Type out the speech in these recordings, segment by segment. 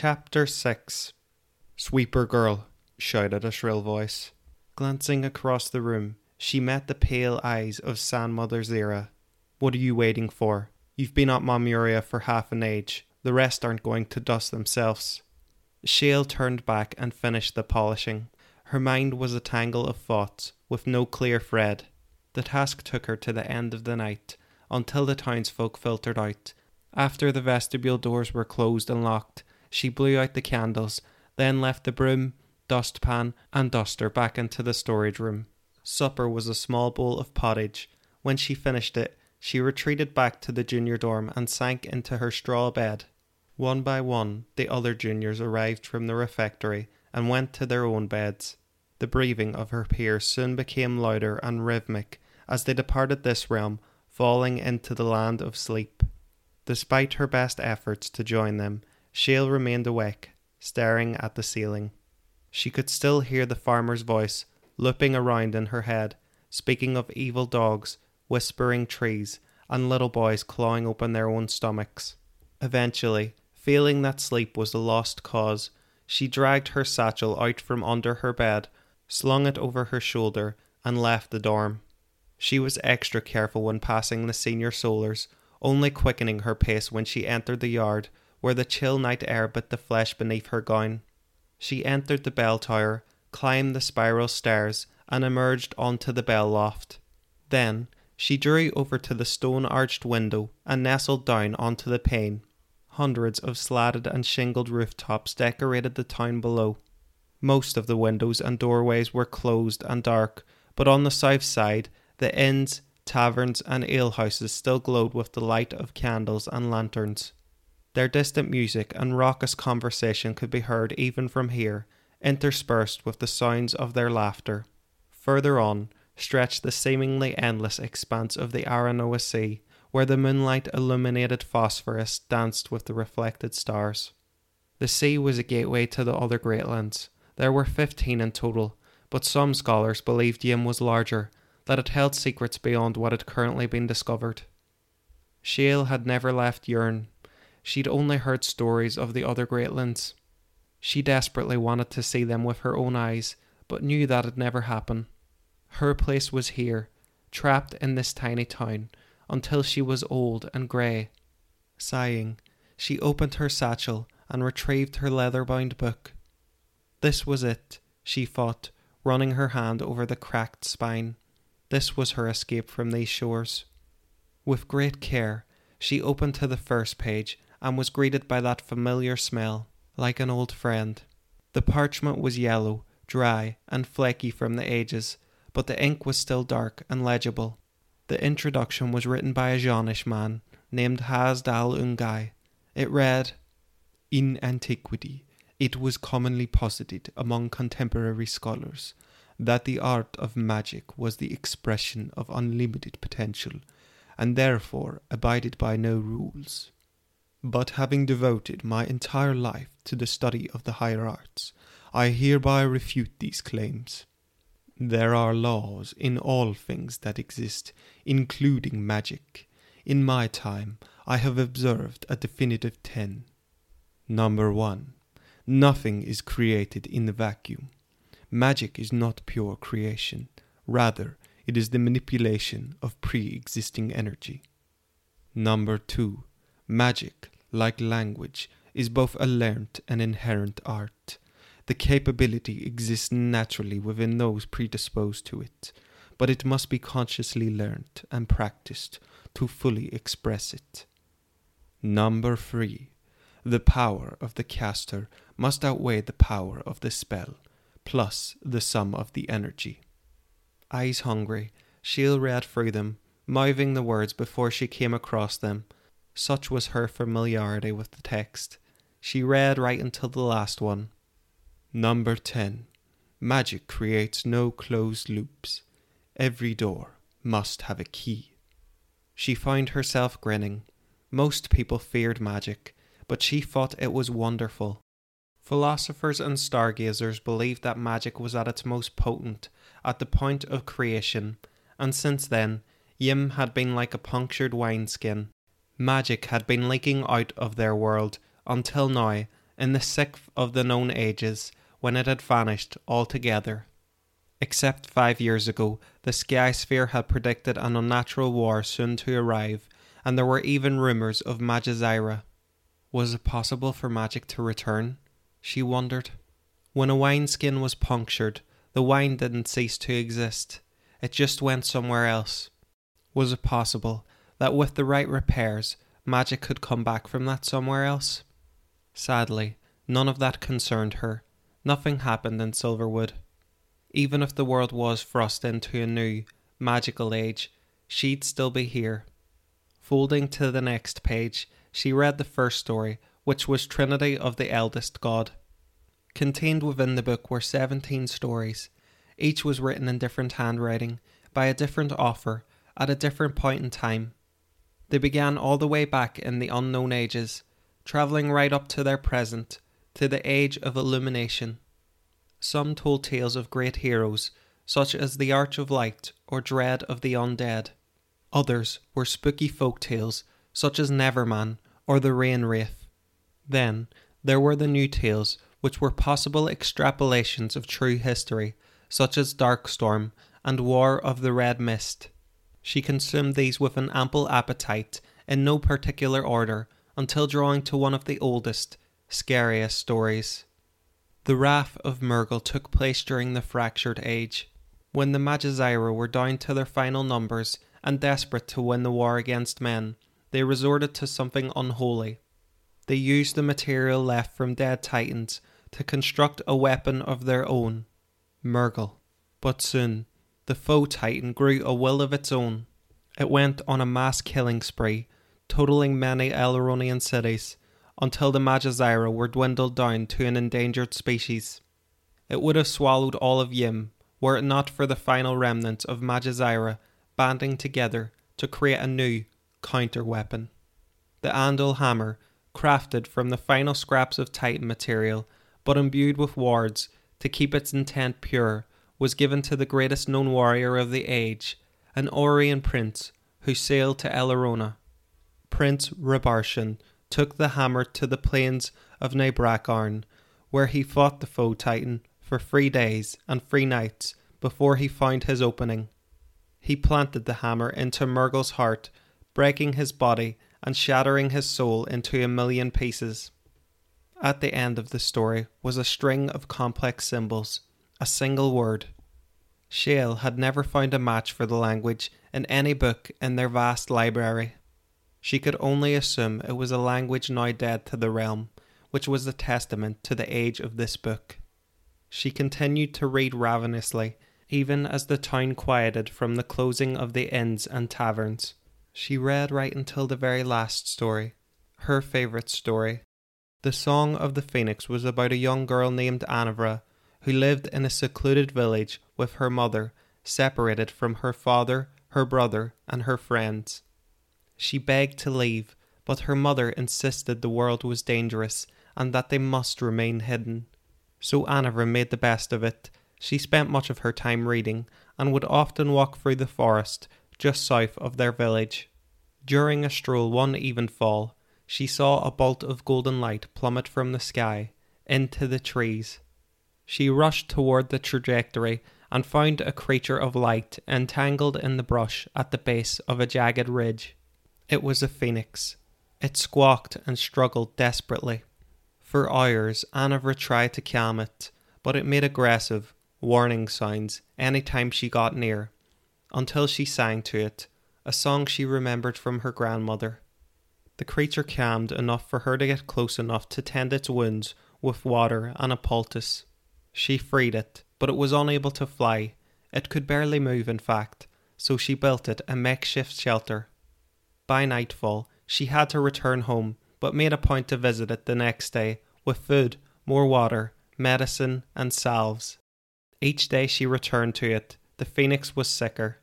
Chapter 6 Sweeper Girl, shouted a shrill voice. Glancing across the room, she met the pale eyes of San Mother Zira. What are you waiting for? You've been at Mamuria for half an age. The rest aren't going to dust themselves. Shale turned back and finished the polishing. Her mind was a tangle of thoughts, with no clear thread. The task took her to the end of the night, until the townsfolk filtered out. After the vestibule doors were closed and locked, she blew out the candles, then left the broom, dustpan, and duster back into the storage room. Supper was a small bowl of pottage. When she finished it, she retreated back to the junior dorm and sank into her straw bed. One by one, the other juniors arrived from the refectory and went to their own beds. The breathing of her peers soon became louder and rhythmic as they departed this realm, falling into the land of sleep. Despite her best efforts to join them, Shale remained awake, staring at the ceiling. She could still hear the farmer's voice looping around in her head, speaking of evil dogs, whispering trees, and little boys clawing open their own stomachs. Eventually, feeling that sleep was the lost cause, she dragged her satchel out from under her bed, slung it over her shoulder, and left the dorm. She was extra careful when passing the senior solars, only quickening her pace when she entered the yard, where the chill night air bit the flesh beneath her gown. She entered the bell tower, climbed the spiral stairs, and emerged onto the bell loft. Then she drew over to the stone arched window and nestled down onto the pane. Hundreds of slatted and shingled rooftops decorated the town below. Most of the windows and doorways were closed and dark, but on the south side, the inns, taverns, and alehouses still glowed with the light of candles and lanterns. Their distant music and raucous conversation could be heard even from here, interspersed with the sounds of their laughter. Further on stretched the seemingly endless expanse of the Aranoa Sea, where the moonlight illuminated phosphorus danced with the reflected stars. The sea was a gateway to the other great lands. There were fifteen in total, but some scholars believed Yim was larger, that it held secrets beyond what had currently been discovered. Shale had never left Yurn. She'd only heard stories of the other greatlands. She desperately wanted to see them with her own eyes, but knew that'd never happen. Her place was here, trapped in this tiny town, until she was old and grey. Sighing, she opened her satchel and retrieved her leather bound book. This was it, she thought, running her hand over the cracked spine. This was her escape from these shores. With great care, she opened to the first page and was greeted by that familiar smell like an old friend. The parchment was yellow, dry, and flaky from the ages, but the ink was still dark and legible. The introduction was written by a Janish man named Hasdal Ungai. It read, In antiquity, it was commonly posited among contemporary scholars that the art of magic was the expression of unlimited potential, and therefore abided by no rules. But having devoted my entire life to the study of the higher arts, I hereby refute these claims. There are laws in all things that exist, including magic. In my time, I have observed a definitive ten. Number one, nothing is created in the vacuum. Magic is not pure creation, rather, it is the manipulation of pre existing energy. Number two, Magic, like language, is both a learnt and inherent art. The capability exists naturally within those predisposed to it, but it must be consciously learnt and practiced to fully express it. Number three, the power of the caster must outweigh the power of the spell, plus the sum of the energy. Eyes hungry, Shale read through them, mouthing the words before she came across them such was her familiarity with the text. She read right until the last one. Number 10. Magic creates no closed loops. Every door must have a key. She found herself grinning. Most people feared magic, but she thought it was wonderful. Philosophers and stargazers believed that magic was at its most potent at the point of creation, and since then, Yim had been like a punctured wineskin, Magic had been leaking out of their world until now in the sixth of the known ages, when it had vanished altogether. Except five years ago, the Sky Sphere had predicted an unnatural war soon to arrive, and there were even rumours of Magizira. Was it possible for magic to return? She wondered. When a wineskin was punctured, the wine didn't cease to exist, it just went somewhere else. Was it possible that with the right repairs, magic could come back from that somewhere else? Sadly, none of that concerned her. Nothing happened in Silverwood. Even if the world was thrust into a new, magical age, she'd still be here. Folding to the next page, she read the first story, which was Trinity of the Eldest God. Contained within the book were 17 stories. Each was written in different handwriting, by a different author, at a different point in time. They began all the way back in the unknown ages, travelling right up to their present, to the age of illumination. Some told tales of great heroes, such as the Arch of Light or Dread of the Undead. Others were spooky folk tales, such as Neverman or the Rain Wraith. Then there were the new tales, which were possible extrapolations of true history, such as Darkstorm and War of the Red Mist. She consumed these with an ample appetite, in no particular order, until drawing to one of the oldest, scariest stories. The Wrath of Murgle took place during the Fractured Age, when the Magizira were down to their final numbers and desperate to win the war against men. They resorted to something unholy. They used the material left from dead titans to construct a weapon of their own, Murgle. But soon, the foe titan grew a will of its own. It went on a mass killing spree, totaling many Elronian cities until the Magizira were dwindled down to an endangered species. It would have swallowed all of Yim were it not for the final remnants of Magizira banding together to create a new counter weapon. The Andal hammer, crafted from the final scraps of Titan material but imbued with wards to keep its intent pure, was given to the greatest known warrior of the age, an Orion prince who sailed to Elrona. Prince Rabarshan took the hammer to the plains of Nabrakarn, where he fought the foe Titan for three days and three nights before he found his opening. He planted the hammer into Murgle's heart, breaking his body and shattering his soul into a million pieces. At the end of the story was a string of complex symbols, a single word. Shale had never found a match for the language in any book in their vast library. She could only assume it was a language now dead to the realm, which was a testament to the age of this book. She continued to read ravenously, even as the town quieted from the closing of the inns and taverns. She read right until the very last story, her favourite story. The Song of the Phoenix was about a young girl named Anavra who lived in a secluded village with her mother, separated from her father, her brother, and her friends. She begged to leave, but her mother insisted the world was dangerous and that they must remain hidden. So Anavra made the best of it. She spent much of her time reading and would often walk through the forest just south of their village. During a stroll one evenfall, she saw a bolt of golden light plummet from the sky into the trees. She rushed toward the trajectory and found a creature of light entangled in the brush at the base of a jagged ridge. It was a phoenix. It squawked and struggled desperately. For hours, Anavra tried to calm it, but it made aggressive, warning sounds any time she got near, until she sang to it, a song she remembered from her grandmother. The creature calmed enough for her to get close enough to tend its wounds with water and a poultice. She freed it, but it was unable to fly. It could barely move, in fact, so she built it a makeshift shelter by nightfall, she had to return home, but made a point to visit it the next day with food, more water, medicine, and salves. Each day she returned to it, the phoenix was sicker.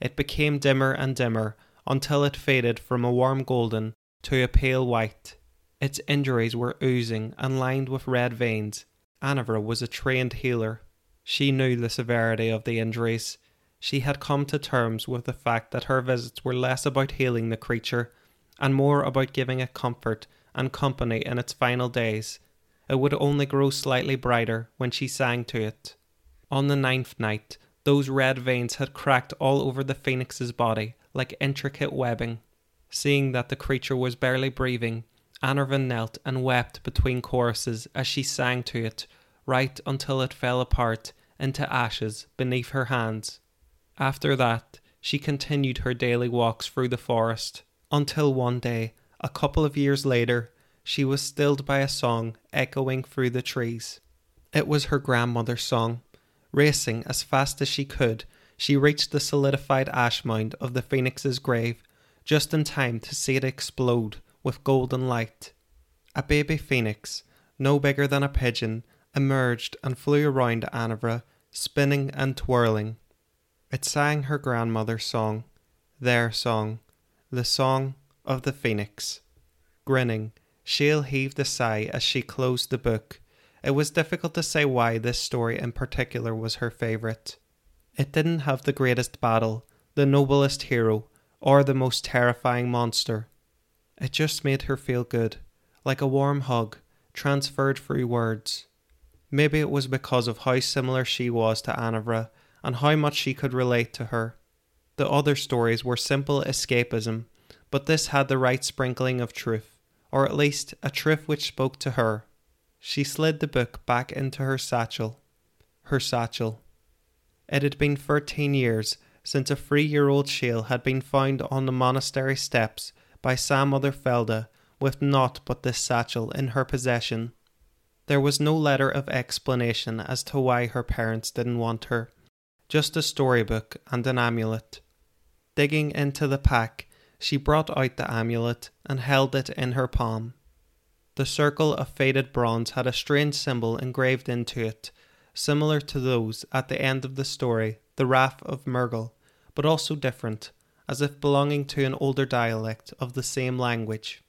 It became dimmer and dimmer until it faded from a warm golden to a pale white. Its injuries were oozing and lined with red veins. Anavra was a trained healer. She knew the severity of the injuries she had come to terms with the fact that her visits were less about healing the creature and more about giving it comfort and company in its final days. It would only grow slightly brighter when she sang to it. On the ninth night, those red veins had cracked all over the phoenix's body like intricate webbing. Seeing that the creature was barely breathing, Anavra knelt and wept between choruses as she sang to it, right until it fell apart into ashes beneath her hands. After that, she continued her daily walks through the forest, until one day, a couple of years later, she was stilled by a song echoing through the trees. It was her grandmother's song. Racing as fast as she could, she reached the solidified ash mound of the phoenix's grave just in time to see it explode with golden light. A baby phoenix, no bigger than a pigeon, emerged and flew around Anavra, spinning and twirling. It sang her grandmother's song, their song, the song of the phoenix. Grinning, Shale heaved a sigh as she closed the book. It was difficult to say why this story in particular was her favourite. It didn't have the greatest battle, the noblest hero, or the most terrifying monster. It just made her feel good, like a warm hug, transferred through words. Maybe it was because of how similar she was to Anavra and how much she could relate to her. The other stories were simple escapism, but this had the right sprinkling of truth, or at least a truth which spoke to her. She slid the book back into her satchel. Her satchel. It had been thirteen years since a three year old Shale had been found on the monastery steps by Sam Mother Felda with naught but this satchel in her possession. There was no letter of explanation as to why her parents didn't want her, just a storybook and an amulet. Digging into the pack, she brought out the amulet and held it in her palm. The circle of faded bronze had a strange symbol engraved into it, similar to those at the end of the story, the Wrath of Murgle, but also different, as if belonging to an older dialect of the same language.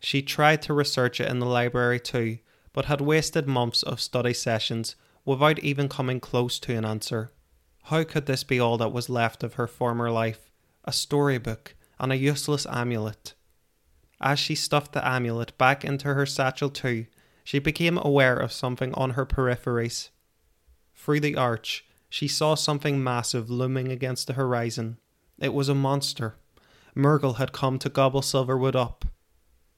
She tried to research it in the library too, but had wasted months of study sessions without even coming close to an answer. How could this be all that was left of her former life? A storybook and a useless amulet. As she stuffed the amulet back into her satchel too, she became aware of something on her peripheries. Through the arch, she saw something massive looming against the horizon. It was a monster. Murgle had come to gobble Silverwood up.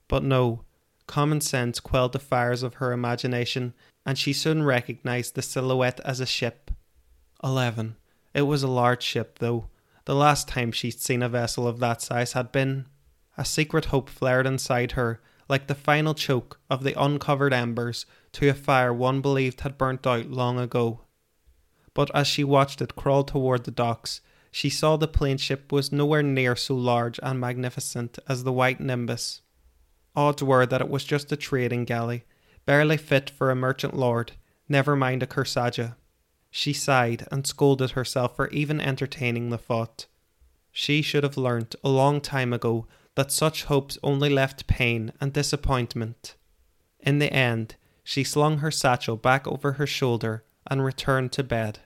But no, common sense quelled the fires of her imagination, and she soon recognized the silhouette as a ship. Eleven. It was a large ship, though. The last time she'd seen a vessel of that size had been. A secret hope flared inside her, like the final choke of the uncovered embers to a fire one believed had burnt out long ago but as she watched it crawl toward the docks, she saw the plain ship was nowhere near so large and magnificent as the white Nimbus. Odds were that it was just a trading galley, barely fit for a merchant lord, never mind a Kursaja. She sighed and scolded herself for even entertaining the thought. She should have learnt a long time ago that such hopes only left pain and disappointment. In the end, she slung her satchel back over her shoulder and returned to bed.